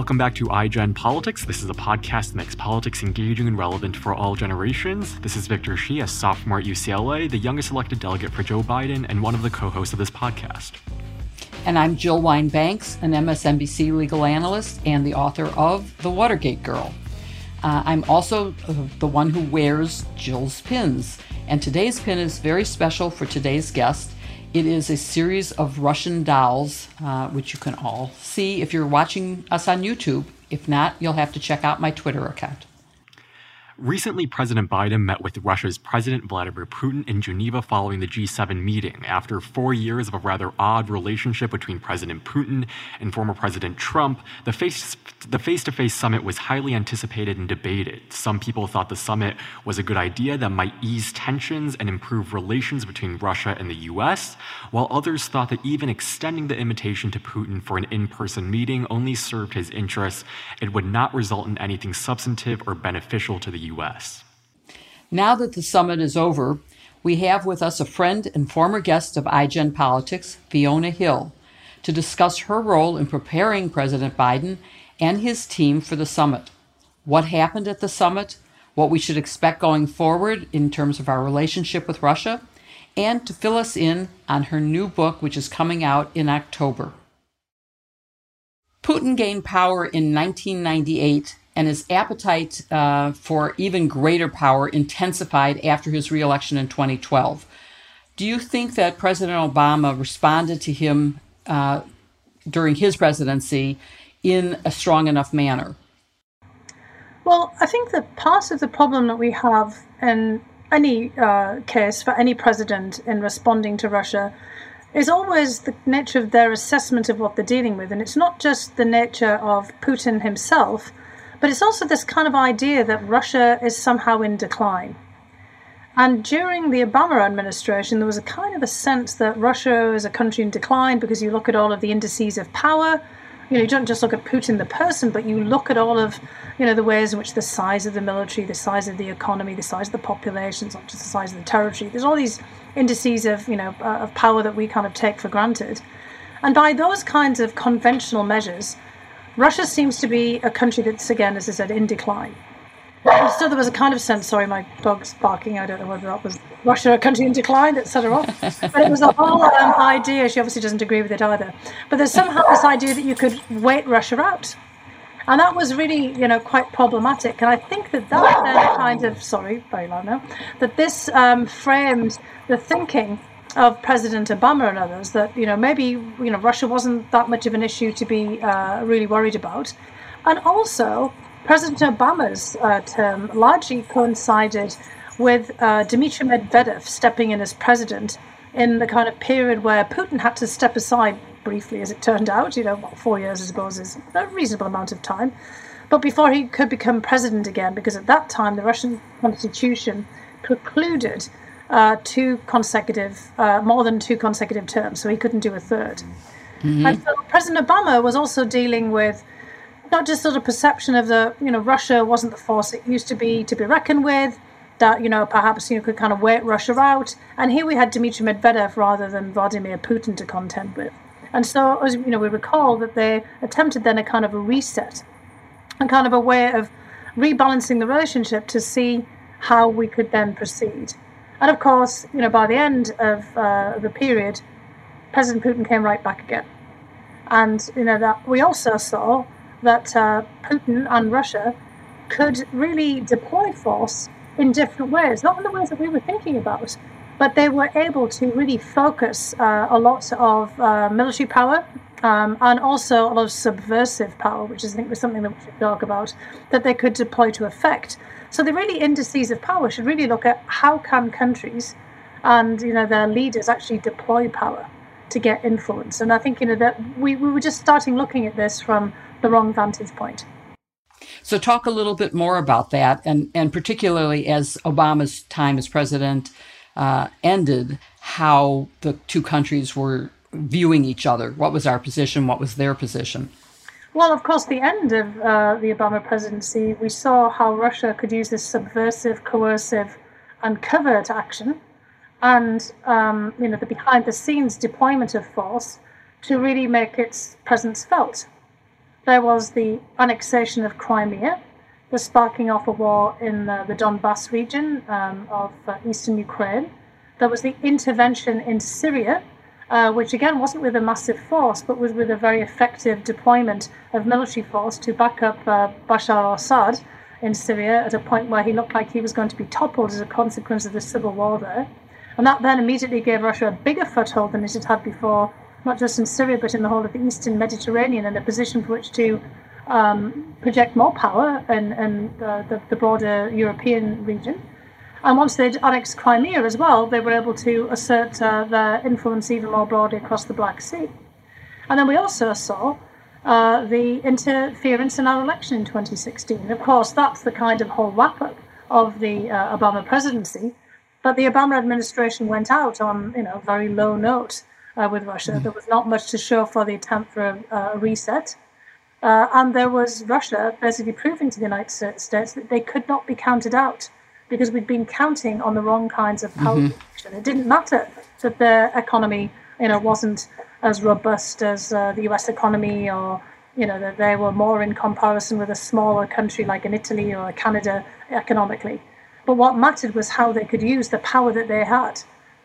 Welcome back to iGen Politics. This is a podcast that makes politics engaging and relevant for all generations. This is Victor Shi, a sophomore at UCLA, the youngest elected delegate for Joe Biden, and one of the co hosts of this podcast. And I'm Jill Wine-Banks, an MSNBC legal analyst and the author of The Watergate Girl. Uh, I'm also uh, the one who wears Jill's pins. And today's pin is very special for today's guest. It is a series of Russian dolls, uh, which you can all see if you're watching us on YouTube. If not, you'll have to check out my Twitter account. Recently, President Biden met with Russia's President Vladimir Putin in Geneva following the G7 meeting. After four years of a rather odd relationship between President Putin and former President Trump, the face the face-to-face summit was highly anticipated and debated. Some people thought the summit was a good idea that might ease tensions and improve relations between Russia and the US, while others thought that even extending the invitation to Putin for an in-person meeting only served his interests. It would not result in anything substantive or beneficial to the U.S. Now that the summit is over, we have with us a friend and former guest of iGen Politics, Fiona Hill, to discuss her role in preparing President Biden and his team for the summit. What happened at the summit, what we should expect going forward in terms of our relationship with Russia, and to fill us in on her new book, which is coming out in October. Putin gained power in 1998 and his appetite uh, for even greater power intensified after his reelection in 2012. Do you think that President Obama responded to him uh, during his presidency in a strong enough manner? Well, I think that part of the problem that we have in any uh, case for any president in responding to Russia is always the nature of their assessment of what they're dealing with. And it's not just the nature of Putin himself, but it's also this kind of idea that Russia is somehow in decline. And during the Obama administration, there was a kind of a sense that Russia is a country in decline because you look at all of the indices of power. You know, you don't just look at Putin the person, but you look at all of, you know, the ways in which the size of the military, the size of the economy, the size of the population, not just the size of the territory. There's all these indices of, you know, uh, of power that we kind of take for granted. And by those kinds of conventional measures, Russia seems to be a country that's, again, as I said, in decline. So there was a kind of sense, sorry, my dog's barking, I don't know whether that was Russia, a country in decline, that set her off. But it was a whole um, idea, she obviously doesn't agree with it either. But there's somehow this idea that you could wait Russia out. And that was really, you know, quite problematic. And I think that that then kind of, sorry, very loud now, that this um, framed the thinking of President Obama and others that you know maybe you know Russia wasn't that much of an issue to be uh, really worried about, and also President Obama's uh, term largely coincided with uh, Dmitry Medvedev stepping in as president in the kind of period where Putin had to step aside briefly, as it turned out. You know, four years I suppose is a reasonable amount of time, but before he could become president again, because at that time the Russian constitution precluded uh, two consecutive, uh, more than two consecutive terms, so he couldn't do a 3rd mm-hmm. And so President Obama was also dealing with not just sort of perception of the, you know, Russia wasn't the force it used to be to be reckoned with, that, you know, perhaps you could kind of wait Russia out. And here we had Dmitry Medvedev rather than Vladimir Putin to contend with. And so, as you know, we recall that they attempted then a kind of a reset and kind of a way of rebalancing the relationship to see how we could then proceed. And of course, you know, by the end of uh, the period, President Putin came right back again. And you know that we also saw that uh, Putin and Russia could really deploy force in different ways, not in the ways that we were thinking about, but they were able to really focus uh, a lot of uh, military power um, and also a lot of subversive power, which is, I think was something that we should talk about, that they could deploy to effect. So the really indices of power should really look at how can countries and you know their leaders actually deploy power to get influence. And I think you know that we, we were just starting looking at this from the wrong vantage point. So talk a little bit more about that, and and particularly as Obama's time as president uh, ended, how the two countries were viewing each other. What was our position? What was their position? Well, of course, the end of uh, the Obama presidency, we saw how Russia could use this subversive, coercive, and covert action, and um, you know the behind-the-scenes deployment of force to really make its presence felt. There was the annexation of Crimea, the sparking off a war in the, the Donbass region um, of uh, eastern Ukraine. There was the intervention in Syria, uh, which again wasn't with a massive force, but was with a very effective deployment of military force to back up uh, Bashar al Assad in Syria at a point where he looked like he was going to be toppled as a consequence of the civil war there. And that then immediately gave Russia a bigger foothold than it had had before, not just in Syria, but in the whole of the eastern Mediterranean, and a position for which to um, project more power in, in the, the, the broader European region. And once they'd annexed Crimea as well, they were able to assert uh, their influence even more broadly across the Black Sea. And then we also saw uh, the interference in our election in 2016. Of course, that's the kind of whole wrap up of the uh, Obama presidency. But the Obama administration went out on you know very low note uh, with Russia. There was not much to show for the attempt for a, a reset. Uh, and there was Russia basically proving to the United States that they could not be counted out because we'd been counting on the wrong kinds of power mm-hmm. It didn't matter that their economy, you know, wasn't as robust as uh, the U.S. economy, or you know, that they were more in comparison with a smaller country like an Italy or Canada economically. But what mattered was how they could use the power that they had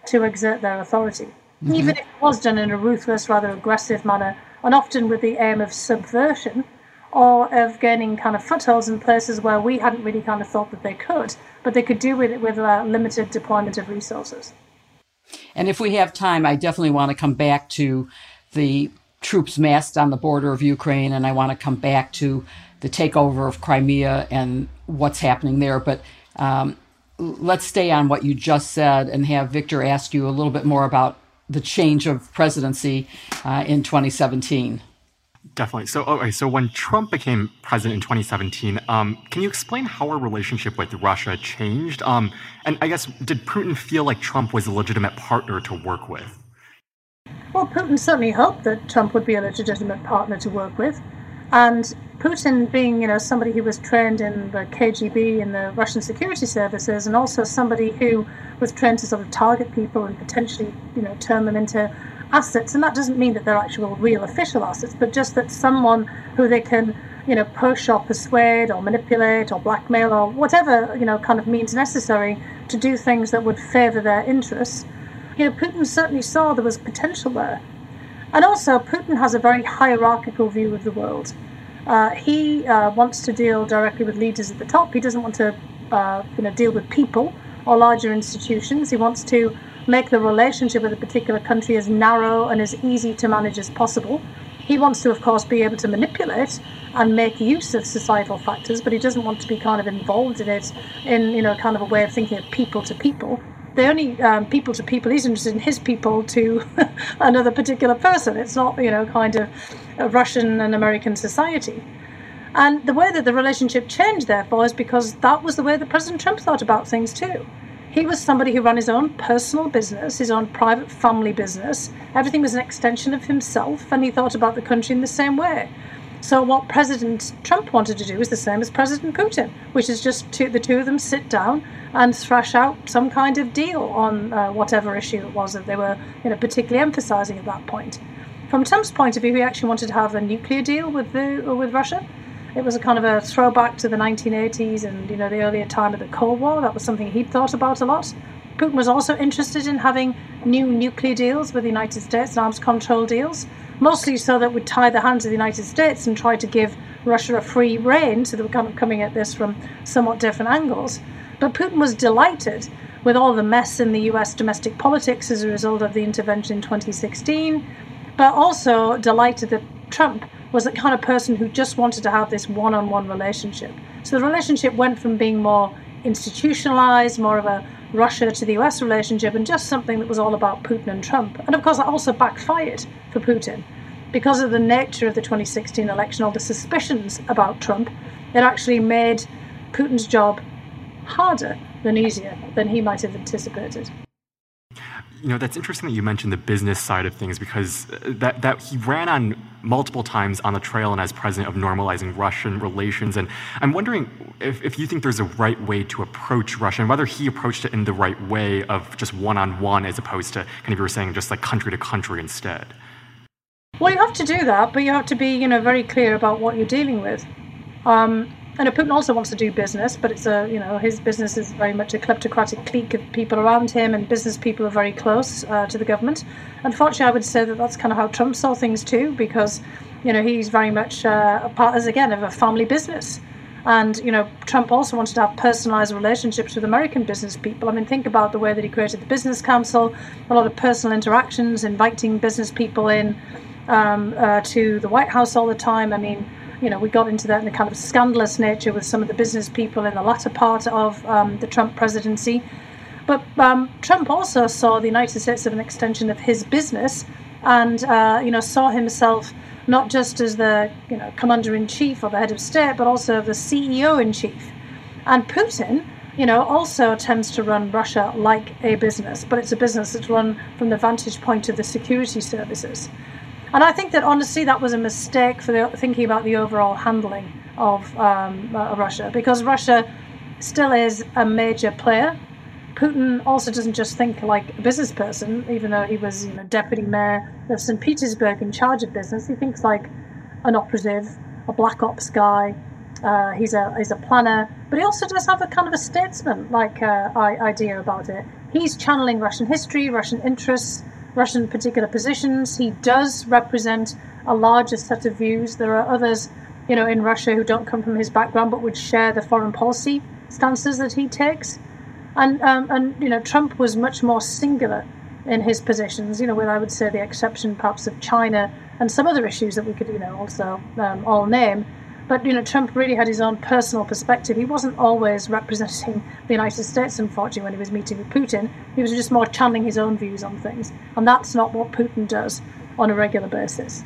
to exert their authority, mm-hmm. even if it was done in a ruthless, rather aggressive manner, and often with the aim of subversion or of gaining kind of footholds in places where we hadn't really kind of thought that they could, but they could do with it with a limited deployment of resources. And if we have time, I definitely want to come back to the troops massed on the border of Ukraine, and I want to come back to the takeover of Crimea and what's happening there. But um, let's stay on what you just said and have Victor ask you a little bit more about the change of presidency uh, in 2017. Definitely. So, okay, so when Trump became president in 2017, um, can you explain how our relationship with Russia changed? Um, and I guess, did Putin feel like Trump was a legitimate partner to work with? Well, Putin certainly hoped that Trump would be a legitimate partner to work with. And Putin, being you know somebody who was trained in the KGB and the Russian security services, and also somebody who was trained to sort of target people and potentially you know turn them into assets, and that doesn't mean that they're actual real official assets, but just that someone who they can, you know, push or persuade or manipulate or blackmail or whatever, you know, kind of means necessary to do things that would favour their interests. You know, Putin certainly saw there was potential there. And also, Putin has a very hierarchical view of the world. Uh, he uh, wants to deal directly with leaders at the top. He doesn't want to, uh, you know, deal with people or larger institutions. He wants to make the relationship with a particular country as narrow and as easy to manage as possible. He wants to, of course, be able to manipulate and make use of societal factors, but he doesn't want to be kind of involved in it in, you know, kind of a way of thinking of people to people. The only um, people to people he's interested in his people to another particular person. It's not, you know, kind of a Russian and American society. And the way that the relationship changed, therefore, is because that was the way that President Trump thought about things too. He was somebody who ran his own personal business, his own private family business. Everything was an extension of himself, and he thought about the country in the same way. So, what President Trump wanted to do is the same as President Putin, which is just to, the two of them sit down and thrash out some kind of deal on uh, whatever issue it was that they were you know, particularly emphasizing at that point. From Trump's point of view, he actually wanted to have a nuclear deal with, the, with Russia. It was a kind of a throwback to the 1980s and you know the earlier time of the Cold War. That was something he'd thought about a lot. Putin was also interested in having new nuclear deals with the United States, and arms control deals, mostly so that would tie the hands of the United States and try to give Russia a free rein. So they were kind of coming at this from somewhat different angles. But Putin was delighted with all the mess in the US domestic politics as a result of the intervention in 2016, but also delighted that Trump was the kind of person who just wanted to have this one on one relationship. So the relationship went from being more institutionalized, more of a Russia to the US relationship, and just something that was all about Putin and Trump. And of course, that also backfired for Putin. Because of the nature of the 2016 election, all the suspicions about Trump, it actually made Putin's job harder than easier than he might have anticipated you know that's interesting that you mentioned the business side of things because uh, that that he ran on multiple times on the trail and as president of normalizing Russian relations and I'm wondering if, if you think there's a right way to approach Russia and whether he approached it in the right way of just one on one as opposed to kind of you were saying just like country to country instead. Well, you have to do that, but you have to be, you know, very clear about what you're dealing with. Um, and Putin also wants to do business, but it's a, you know, his business is very much a kleptocratic clique of people around him, and business people are very close uh, to the government. Unfortunately, I would say that that's kind of how Trump saw things too, because, you know, he's very much uh, a part, as again, of a family business. And you know, Trump also wanted to have personalized relationships with American business people. I mean, think about the way that he created the Business Council, a lot of personal interactions, inviting business people in um, uh, to the White House all the time. I mean, you know, we got into that in a kind of scandalous nature with some of the business people in the latter part of um, the Trump presidency. But um, Trump also saw the United States as an extension of his business, and uh, you know, saw himself not just as the you know commander in chief or the head of state, but also the CEO in chief. And Putin, you know, also tends to run Russia like a business, but it's a business that's run from the vantage point of the security services. And I think that honestly, that was a mistake for the, thinking about the overall handling of um, uh, Russia, because Russia still is a major player Putin also doesn't just think like a business person, even though he was you know, deputy mayor of St. Petersburg in charge of business. He thinks like an operative, a black ops guy. Uh, he's a he's a planner, but he also does have a kind of a statesman like uh, idea about it. He's channeling Russian history, Russian interests, Russian particular positions. He does represent a larger set of views. There are others, you know, in Russia who don't come from his background but would share the foreign policy stances that he takes. And um, and you know Trump was much more singular in his positions. You know, with I would say the exception perhaps of China and some other issues that we could you know also um, all name. But you know, Trump really had his own personal perspective. He wasn't always representing the United States, unfortunately, when he was meeting with Putin. He was just more channeling his own views on things, and that's not what Putin does on a regular basis.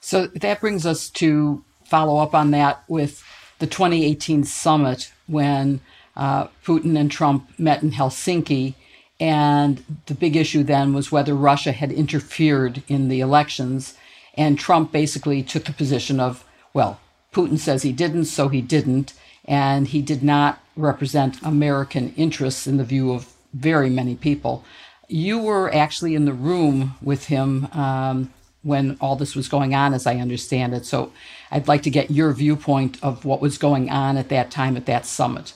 So that brings us to follow up on that with the 2018 summit when uh, Putin and Trump met in Helsinki. And the big issue then was whether Russia had interfered in the elections. And Trump basically took the position of, well, Putin says he didn't, so he didn't. And he did not represent American interests in the view of very many people. You were actually in the room with him um, when all this was going on, as I understand it. So I'd like to get your viewpoint of what was going on at that time at that summit.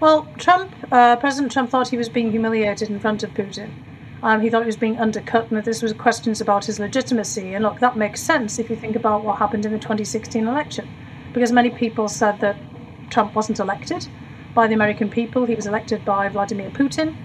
Well, Trump, uh, President Trump thought he was being humiliated in front of Putin. Um, he thought he was being undercut and that this was questions about his legitimacy. And look, that makes sense if you think about what happened in the 2016 election, because many people said that Trump wasn't elected by the American people, he was elected by Vladimir Putin.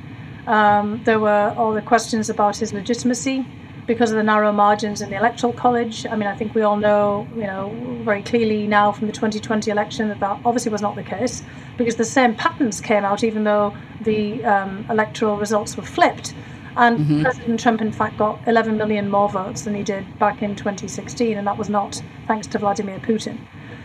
Um, there were all the questions about his legitimacy because of the narrow margins in the electoral college. I mean, I think we all know, you know, very clearly now from the 2020 election that that obviously was not the case because the same patterns came out even though the um, electoral results were flipped. And mm-hmm. President Trump, in fact, got 11 million more votes than he did back in 2016, and that was not thanks to Vladimir Putin.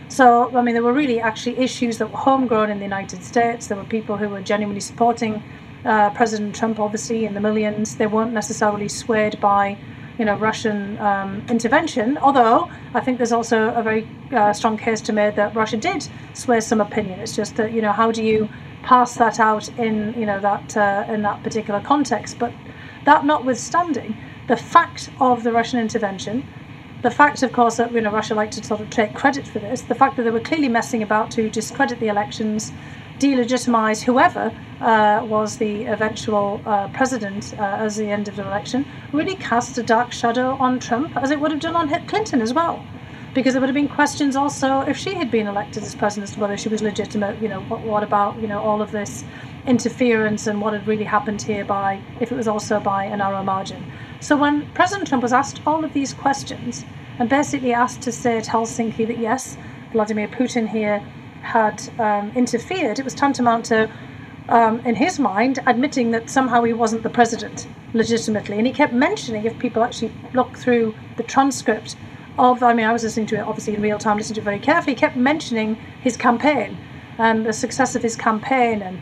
So, I mean, there were really actually issues that were homegrown in the United States. There were people who were genuinely supporting uh, President Trump, obviously, in the millions. They weren't necessarily swayed by, you know, Russian um, intervention. Although I think there's also a very uh, strong case to make that Russia did sway some opinion. It's just that you know, how do you pass that out in you know that uh, in that particular context? But that notwithstanding, the fact of the Russian intervention. The fact, of course, that you know Russia liked to sort of take credit for this, the fact that they were clearly messing about to discredit the elections, delegitimize whoever uh, was the eventual uh, president uh, as the end of the election, really cast a dark shadow on Trump, as it would have done on Clinton as well. Because there would have been questions also if she had been elected as president, as to whether she was legitimate. You know, what, what about you know all of this interference and what had really happened here by if it was also by a narrow margin. So when President Trump was asked all of these questions and basically asked to say at Helsinki that yes, Vladimir Putin here had um, interfered, it was tantamount to, um, in his mind, admitting that somehow he wasn't the president legitimately. And he kept mentioning, if people actually look through the transcript of, I mean, I was listening to it obviously in real time, listening to it very carefully, he kept mentioning his campaign and the success of his campaign. And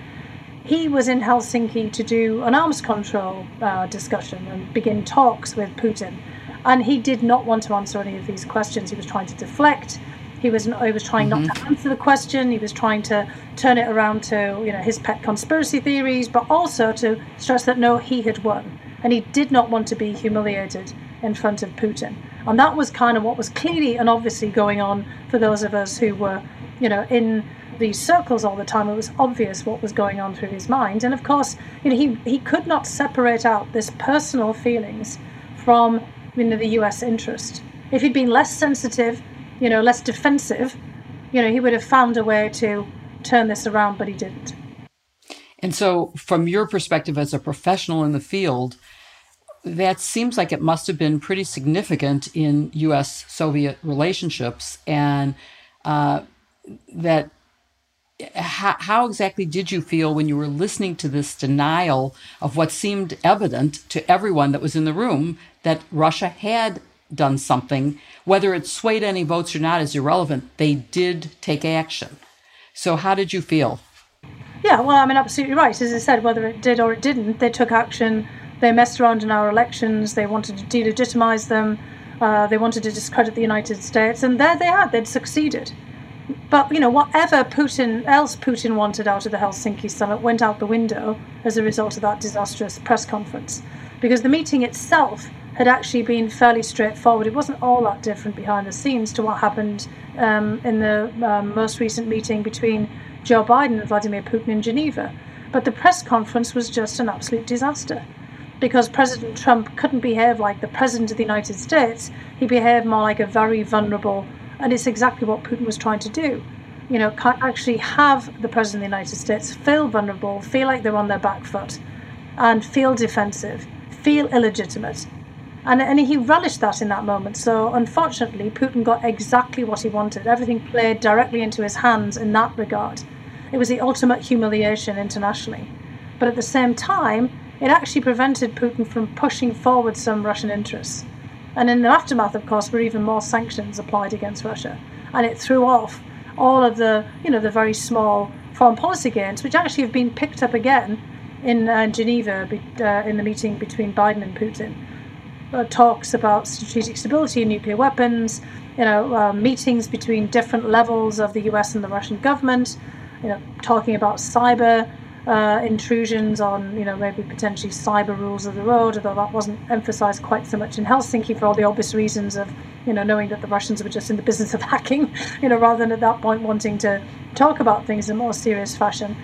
he was in Helsinki to do an arms control uh, discussion and begin talks with Putin. And he did not want to answer any of these questions. He was trying to deflect. He was he was trying mm-hmm. not to answer the question. He was trying to turn it around to you know his pet conspiracy theories, but also to stress that no, he had won, and he did not want to be humiliated in front of Putin. And that was kind of what was clearly and obviously going on for those of us who were, you know, in these circles all the time. It was obvious what was going on through his mind. And of course, you know, he, he could not separate out this personal feelings from you know, the US interest. If he'd been less sensitive, you know, less defensive, you know, he would have found a way to turn this around, but he didn't. And so, from your perspective as a professional in the field, that seems like it must have been pretty significant in U.S. Soviet relationships, and uh, that how, how, exactly did you feel when you were listening to this denial of what seemed evident to everyone that was in the room that Russia had done something, whether it swayed any votes or not is irrelevant. They did take action. So, how did you feel? Yeah, well, I mean, absolutely right. As I said, whether it did or it didn't, they took action. They messed around in our elections. They wanted to delegitimize them. Uh, they wanted to discredit the United States, and there they had. They'd succeeded. But you know, whatever Putin else Putin wanted out of the Helsinki summit went out the window as a result of that disastrous press conference, because the meeting itself had actually been fairly straightforward. It wasn't all that different behind the scenes to what happened um, in the um, most recent meeting between Joe Biden and Vladimir Putin in Geneva. But the press conference was just an absolute disaster because President Trump couldn't behave like the President of the United States. He behaved more like a very vulnerable, and it's exactly what Putin was trying to do. You know, can't actually have the President of the United States feel vulnerable, feel like they're on their back foot, and feel defensive, feel illegitimate. And, and he relished that in that moment. So, unfortunately, Putin got exactly what he wanted. Everything played directly into his hands in that regard. It was the ultimate humiliation internationally. But at the same time, it actually prevented Putin from pushing forward some Russian interests. And in the aftermath, of course, were even more sanctions applied against Russia. And it threw off all of the, you know, the very small foreign policy gains, which actually have been picked up again in uh, Geneva uh, in the meeting between Biden and Putin. Uh, talks about strategic stability and nuclear weapons, you know, uh, meetings between different levels of the US and the Russian government, you know, talking about cyber uh, intrusions on, you know, maybe potentially cyber rules of the road, although that wasn't emphasized quite so much in Helsinki for all the obvious reasons of, you know, knowing that the Russians were just in the business of hacking, you know, rather than at that point wanting to talk about things in a more serious fashion.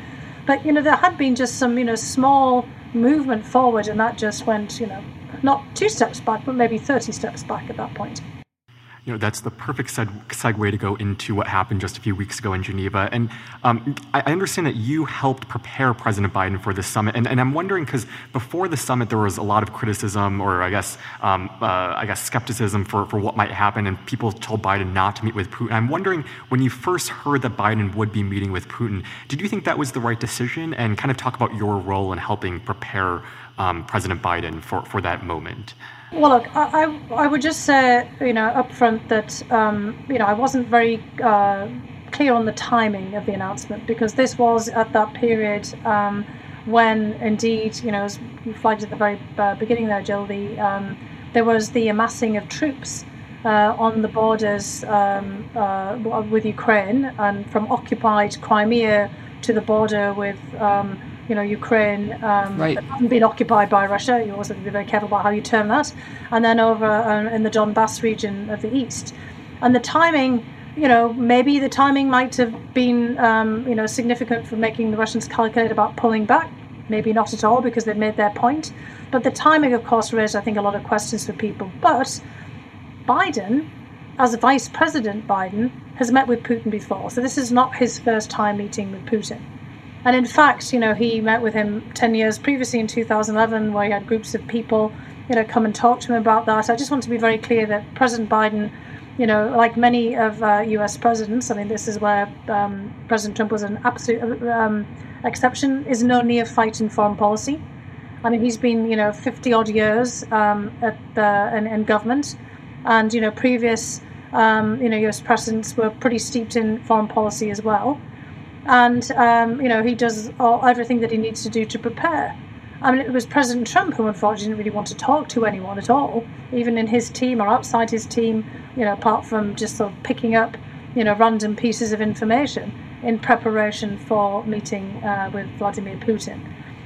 But, you know, there had been just some, you know, small movement forward, and that just went, you know, not two steps back, but maybe 30 steps back at that point you know, that's the perfect seg- segue to go into what happened just a few weeks ago in Geneva. And um, I, understand that you helped prepare President Biden for the summit. And, and I'm wondering because before the summit, there was a lot of criticism, or I guess, um, uh, I guess, skepticism for, for what might happen, and people told Biden not to meet with Putin. I'm wondering when you first heard that Biden would be meeting with Putin, did you think that was the right decision? And kind of talk about your role in helping prepare um, President Biden for, for that moment. Well, look, I, I, I would just say, you know, up front that, um, you know, I wasn't very uh, clear on the timing of the announcement because this was at that period um, when, indeed, you know, as you flagged at the very uh, beginning there, Jill, the, um, there was the amassing of troops uh, on the borders um, uh, with Ukraine and from occupied Crimea to the border with um, you know, Ukraine um, right. hasn't been occupied by Russia. You also have to be very careful about how you term that. And then over um, in the Donbass region of the east. And the timing, you know, maybe the timing might have been, um, you know, significant for making the Russians calculate about pulling back. Maybe not at all because they've made their point. But the timing, of course, raised, I think, a lot of questions for people. But Biden, as Vice President Biden, has met with Putin before. So this is not his first time meeting with Putin. And in fact, you know, he met with him 10 years previously in 2011, where he had groups of people, you know, come and talk to him about that. I just want to be very clear that President Biden, you know, like many of uh, US presidents, I mean, this is where um, President Trump was an absolute um, exception, is no neophyte in foreign policy. I mean, he's been, you know, 50 odd years um, at the, in, in, government, and, you know, previous, um, you know, US presidents were pretty steeped in foreign policy as well and um, you know he does all, everything that he needs to do to prepare. I mean, it was President Trump who unfortunately didn't really want to talk to anyone at all, even in his team or outside his team. You know, apart from just sort of picking up, you know, random pieces of information in preparation for meeting uh, with Vladimir Putin.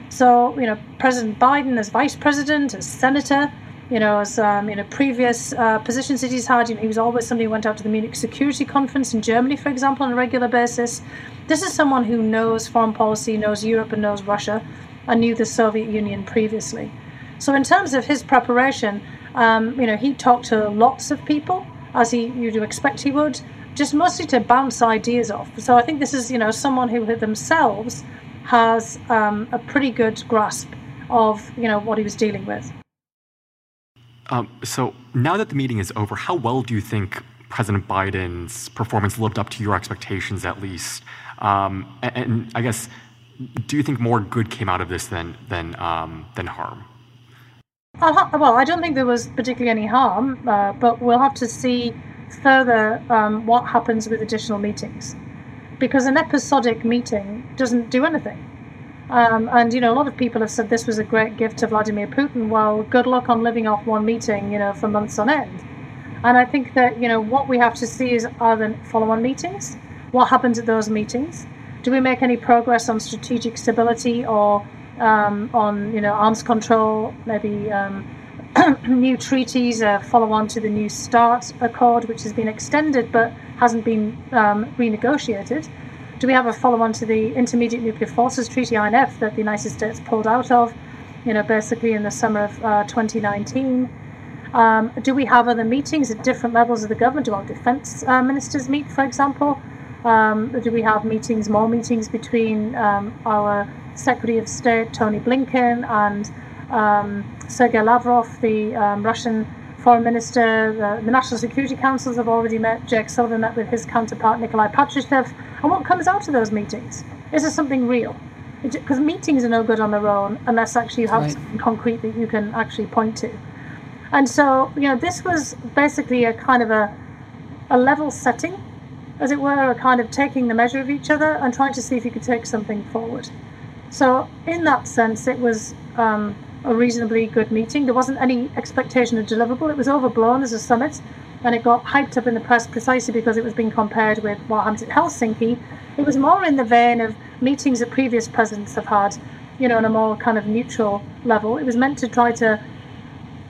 So, you know, President Biden as vice president, as senator, you know, as um, you previous uh, positions that he's had. You know, he was always somebody who went out to the Munich Security Conference in Germany, for example, on a regular basis. This is someone who knows foreign policy, knows Europe, and knows Russia, and knew the Soviet Union previously. So, in terms of his preparation, um, you know, he talked to lots of people, as he you'd expect he would, just mostly to bounce ideas off. So, I think this is you know someone who themselves has um, a pretty good grasp of you know what he was dealing with. Um, so now that the meeting is over, how well do you think President Biden's performance lived up to your expectations, at least? Um, and, and, I guess, do you think more good came out of this than than um, than harm? well, I don't think there was particularly any harm, uh, but we'll have to see further um, what happens with additional meetings, because an episodic meeting doesn't do anything. Um, and you know, a lot of people have said this was a great gift to Vladimir Putin. Well, good luck on living off one meeting, you know, for months on end. And I think that you know what we have to see is are the follow-on meetings. What happens at those meetings? Do we make any progress on strategic stability or um, on you know arms control? Maybe um, new treaties uh, follow on to the New START Accord, which has been extended but hasn't been um, renegotiated do we have a follow on to the Intermediate Nuclear Forces Treaty INF that the United States pulled out of, you know, basically in the summer of uh, 2019? Um, do we have other meetings at different levels of the government? Do our defense uh, ministers meet, for example? Um, do we have meetings, more meetings between um, our Secretary of State, Tony Blinken, and um, Sergei Lavrov, the um, Russian foreign minister? The, the, National Security Councils have already met. Jake Sullivan met with his counterpart, Nikolai Patrushev. And what comes out of those meetings? Is there something real? Because meetings are no good on their own unless actually you have right. something concrete that you can actually point to. And so, you know, this was basically a kind of a, a level setting, as it were, a kind of taking the measure of each other and trying to see if you could take something forward. So, in that sense, it was um, a reasonably good meeting. There wasn't any expectation of deliverable. It was overblown as a summit, and it got hyped up in the press precisely because it was being compared with what happened at Helsinki. It was more in the vein of meetings that previous presidents have had, you know, on a more kind of neutral level. It was meant to try to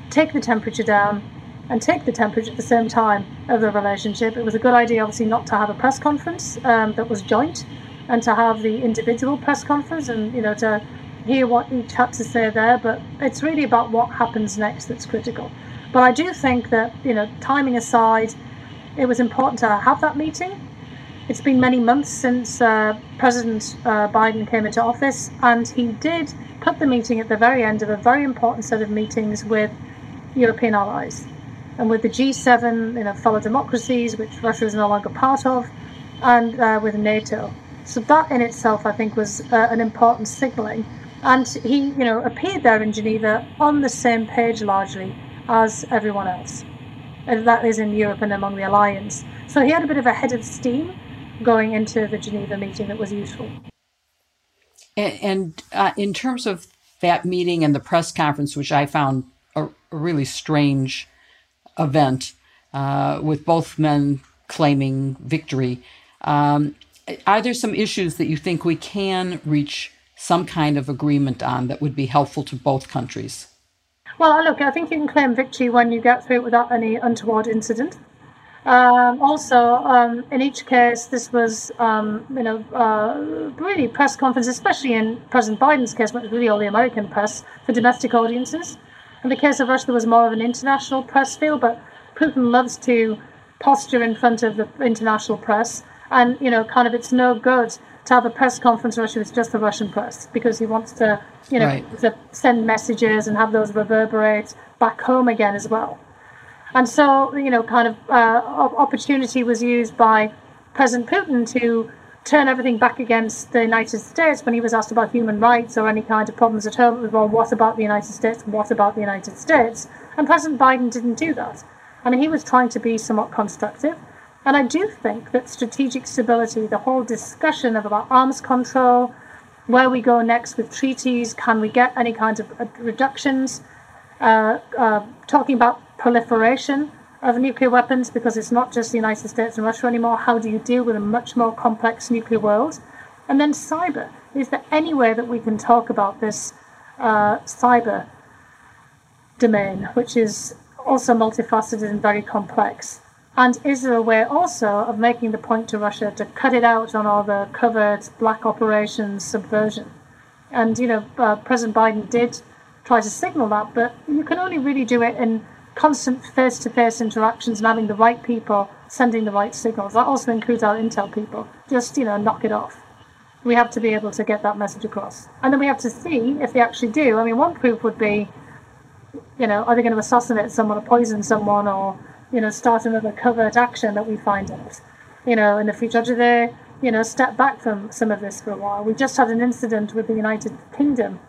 take the temperature down and take the temperature at the same time of the relationship. It was a good idea, obviously, not to have a press conference um, that was joint and to have the individual press conference and, you know, to hear what each had to say there. But it's really about what happens next that's critical. But I do think that, you know, timing aside, it was important to have that meeting. It's been many months since uh, President uh, Biden came into office, and he did put the meeting at the very end of a very important set of meetings with European allies and with the G7, you know, fellow democracies, which Russia is no longer part of, and uh, with NATO. So that in itself, I think, was uh, an important signalling. And he, you know, appeared there in Geneva on the same page largely as everyone else. And that is in Europe and among the alliance. So he had a bit of a head of steam going into the Geneva meeting that was useful. And, and uh, in terms of that meeting and the press conference, which I found a, a really strange event, uh, with both men claiming victory, um, are there some issues that you think we can reach some kind of agreement on that would be helpful to both countries? Well, look, I think you can claim victory when you get through it without any untoward incident. Um, also, um, in each case, this was, um, you know, uh, really press conference, especially in President Biden's case, but really all the American press for domestic audiences. In the case of Russia, there was more of an international press feel, but Putin loves to posture in front of the international press, and you know, kind of, it's no good to have a press conference Russia with just the Russian press because he wants to, you know, right. to send messages and have those reverberate back home again as well. And so, you know, kind of uh, opportunity was used by President Putin to turn everything back against the United States when he was asked about human rights or any kind of problems at home. It was, well, what about the United States? What about the United States? And President Biden didn't do that. I mean, he was trying to be somewhat constructive. And I do think that strategic stability, the whole discussion of about arms control, where we go next with treaties, can we get any kinds of uh, reductions, uh, uh, talking about proliferation of nuclear weapons, because it's not just the United States and Russia anymore. How do you deal with a much more complex nuclear world? And then cyber. Is there any way that we can talk about this uh, cyber domain, which is also multifaceted and very complex. And is there a way also of making the point to Russia to cut it out on all the covert black operations, subversion? And, you know, uh, President Biden did try to signal that, but you can only really do it in constant face to face interactions and having the right people sending the right signals. That also includes our intel people. Just, you know, knock it off. We have to be able to get that message across. And then we have to see if they actually do. I mean, one proof would be, you know, are they going to assassinate someone or poison someone or, you know, start another covert action that we find out, you know, in the future? Do they, you know, step back from some of this for a while? We just had an incident with the United Kingdom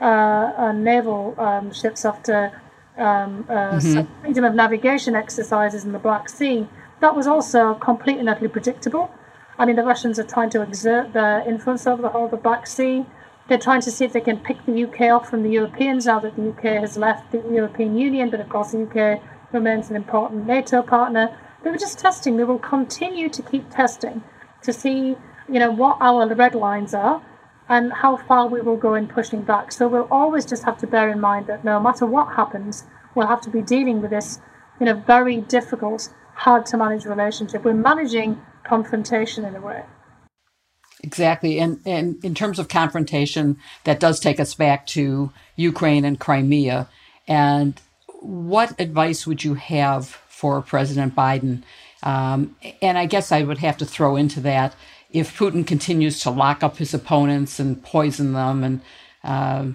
uh, naval um, ships after um, uh, mm-hmm. freedom of navigation exercises in the Black Sea that was also completely and utterly predictable. I mean, the Russians are trying to exert their influence over the whole of the Black Sea. They're trying to see if they can pick the UK off from the Europeans now that the UK has left the European Union, but of course the UK remains an important NATO partner. They were just testing. They will continue to keep testing to see, you know, what our red lines are and how far we will go in pushing back. So we'll always just have to bear in mind that no matter what happens, we'll have to be dealing with this in a very difficult hard to manage relationship. We're managing confrontation in a way. Exactly. And, and in terms of confrontation, that does take us back to Ukraine and Crimea. And what advice would you have for President Biden? Um, and I guess I would have to throw into that if Putin continues to lock up his opponents and poison them and uh,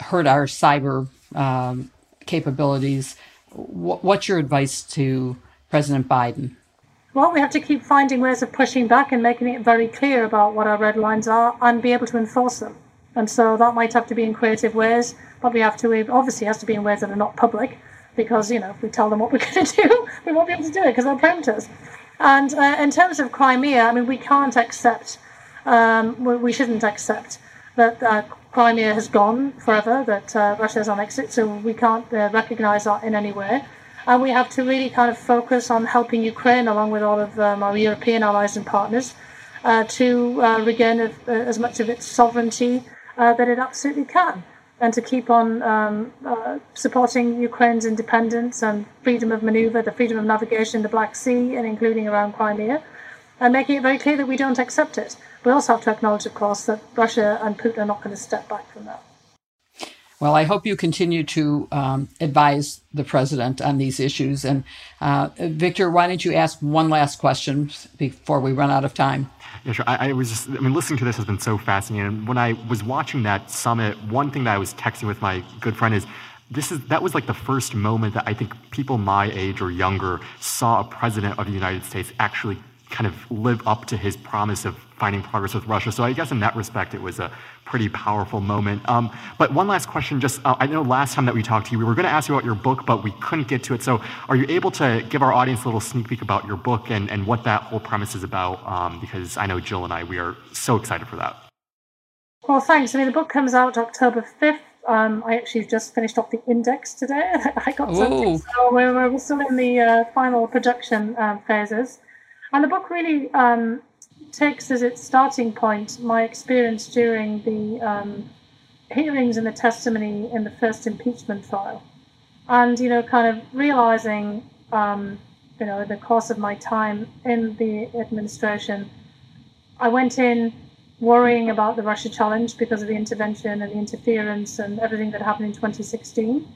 hurt our cyber um, capabilities, what's your advice to President Biden? Well, we have to keep finding ways of pushing back and making it very clear about what our red lines are and be able to enforce them. And so that might have to be in creative ways, but we have to, obviously, has to be in ways that are not public because, you know, if we tell them what we're going to do, we won't be able to do it because they'll preempt us. And uh, in terms of Crimea, I mean, we can't accept, um, we, shouldn't accept that uh, Crimea has gone forever, that uh, Russia is on exit, so we can't uh, recognize that in any way and we have to really kind of focus on helping Ukraine, along with all of um, our European allies and partners, uh, to uh, regain as much of its sovereignty that it absolutely can, and to keep on um, uh, supporting Ukraine's independence and freedom of maneuver, the freedom of navigation in the Black Sea, and including around Crimea, and making it very clear that we don't accept it. We also have to acknowledge, of course, that Russia and Putin are not going to step back from that. Well, I hope you continue to um, advise the president on these issues. And uh, Victor, why don't you ask one last question before we run out of time? Yeah, sure. I, I, was just, I mean, listening to this has been so fascinating. And when I was watching that summit, one thing that I was texting with my good friend is, this is that was like the first moment that I think people my age or younger saw a president of the United States actually kind of live up to his promise of finding progress with Russia. So I guess in that respect, it was a pretty powerful moment. Um, but one last question, just uh, I know last time that we talked to you, we were going to ask you about your book, but we couldn't get to it. So are you able to give our audience a little sneak peek about your book and, and what that whole premise is about? Um, because I know Jill and I, we are so excited for that. Well, thanks. I mean, the book comes out October 5th. Um, I actually just finished off the index today. I got Ooh. something, so we're, we're still in the uh, final production um, phases. And the book really um, takes as its starting point my experience during the um, hearings and the testimony in the first impeachment trial. And, you know, kind of realizing, um, you know, in the course of my time in the administration, I went in worrying about the Russia challenge because of the intervention and the interference and everything that happened in 2016.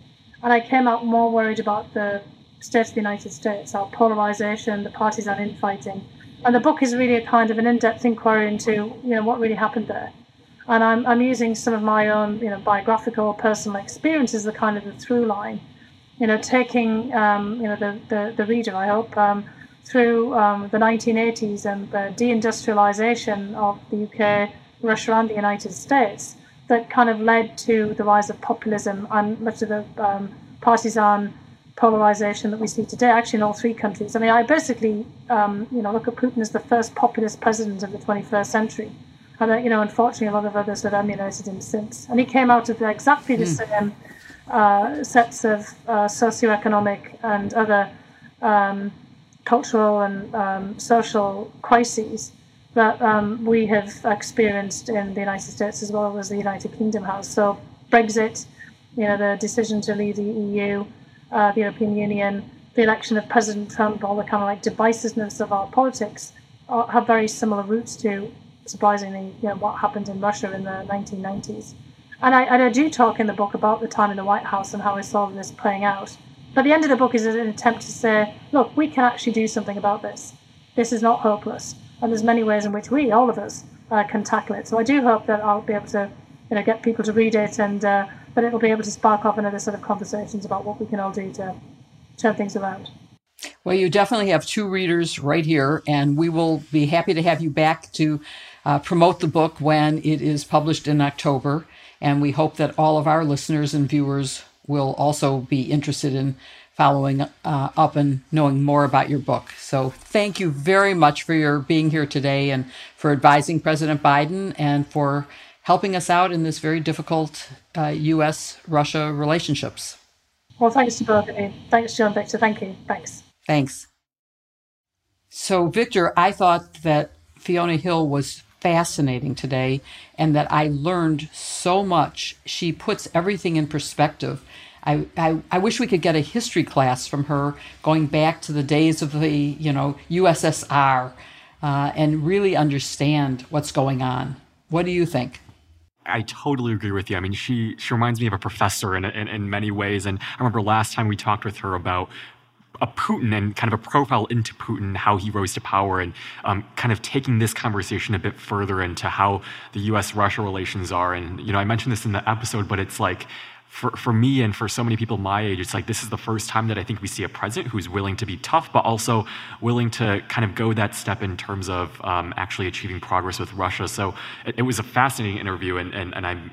And I came out more worried about the state of the United States, our polarization, the partisan infighting, and the book is really a kind of an in-depth inquiry into you know what really happened there. And I'm, I'm using some of my own you know biographical personal experiences as the kind of the through line, you know, taking um, you know the, the, the reader, I hope, um, through um, the 1980s and the deindustrialization of the UK, Russia, and the United States that kind of led to the rise of populism and much of the um, partisan polarization that we see today, actually in all three countries. I mean, I basically, um, you know, look at Putin as the first populist president of the 21st century. And, uh, you know, unfortunately, a lot of others have emulated him since. And he came out of exactly the mm. same uh, sets of uh, socioeconomic and other um, cultural and um, social crises that um, we have experienced in the United States as well as the United Kingdom has. So Brexit, You know, the decision to leave the EU, uh, the European Union, the election of President Trump, all the kind of like divisiveness of our politics are, have very similar roots to, surprisingly, you know, what happened in Russia in the 1990s. And I, and I do talk in the book about the time in the White House and how I saw this playing out. But the end of the book is an attempt to say, look, we can actually do something about this. This is not hopeless. And there's many ways in which we, all of us, uh, can tackle it. So I do hope that I'll be able to, you know, get people to read it and uh, that it'll be able to spark off another sort of conversations about what we can all do to turn things around. Well, you definitely have two readers right here, and we will be happy to have you back to uh, promote the book when it is published in October. And we hope that all of our listeners and viewers will also be interested in following uh, up and knowing more about your book. So thank you very much for your being here today and for advising President Biden and for helping us out in this very difficult uh, U.S. Russia relationships. Well, thanks to both of you. Thanks, John Victor. Thank you. Thanks. Thanks. So, Victor, I thought that Fiona Hill was fascinating today and that I learned so much. She puts everything in perspective. I, I, I, wish we could get a history class from her going back to the days of the you know USSR uh, and really understand what's going on. What do you think? I totally agree with you. I mean, she she reminds me of a professor in, in, in many ways. And I remember last time we talked with her about a Putin and kind of a profile into Putin, how he rose to power, and um, kind of taking this conversation a bit further into how the U.S.-Russia relations are. And you know, I mentioned this in the episode, but it's like for, for me and for so many people my age, it's like this is the first time that I think we see a president who's willing to be tough, but also willing to kind of go that step in terms of um, actually achieving progress with Russia. So it, it, was a fascinating interview, and, and, and I'm,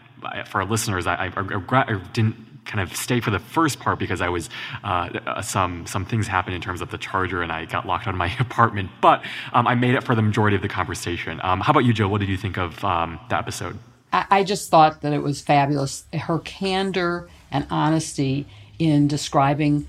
for our listeners, I, I, I didn't kind of stay for the first part because I was uh, some some things happened in terms of the charger and I got locked out of my apartment. But um, I made it for the majority of the conversation. Um, how about you, Jill? What did you think of um, the episode? I just thought that it was fabulous. Her candor and honesty in describing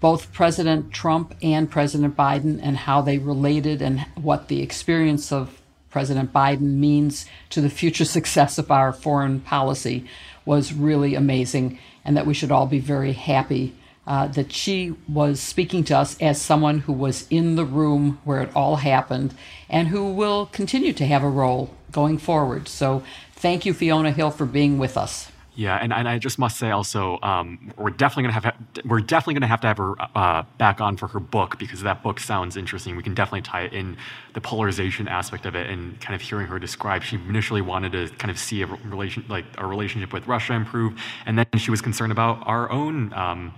both President Trump and President Biden and how they related and what the experience of President Biden means to the future success of our foreign policy was really amazing, and that we should all be very happy uh, that she was speaking to us as someone who was in the room where it all happened and who will continue to have a role going forward. So Thank you, Fiona Hill, for being with us. Yeah, and, and I just must say also, um, we're definitely gonna have we're definitely gonna have to have her uh, back on for her book because that book sounds interesting. We can definitely tie it in the polarization aspect of it and kind of hearing her describe. She initially wanted to kind of see a relation like a relationship with Russia improve, and then she was concerned about our own um,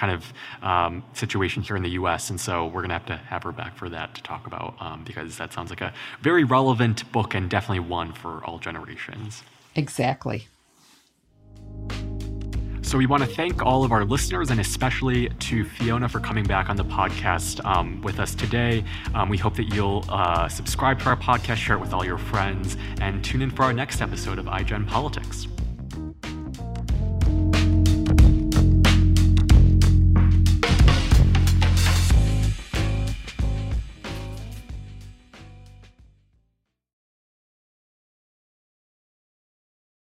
kind of um, situation here in the U.S. And so we're going to have to have her back for that to talk about um, because that sounds like a very relevant book and definitely one for all generations. Exactly. So we want to thank all of our listeners and especially to Fiona for coming back on the podcast um, with us today. Um, we hope that you'll uh, subscribe to our podcast, share it with all your friends, and tune in for our next episode of iGen Politics.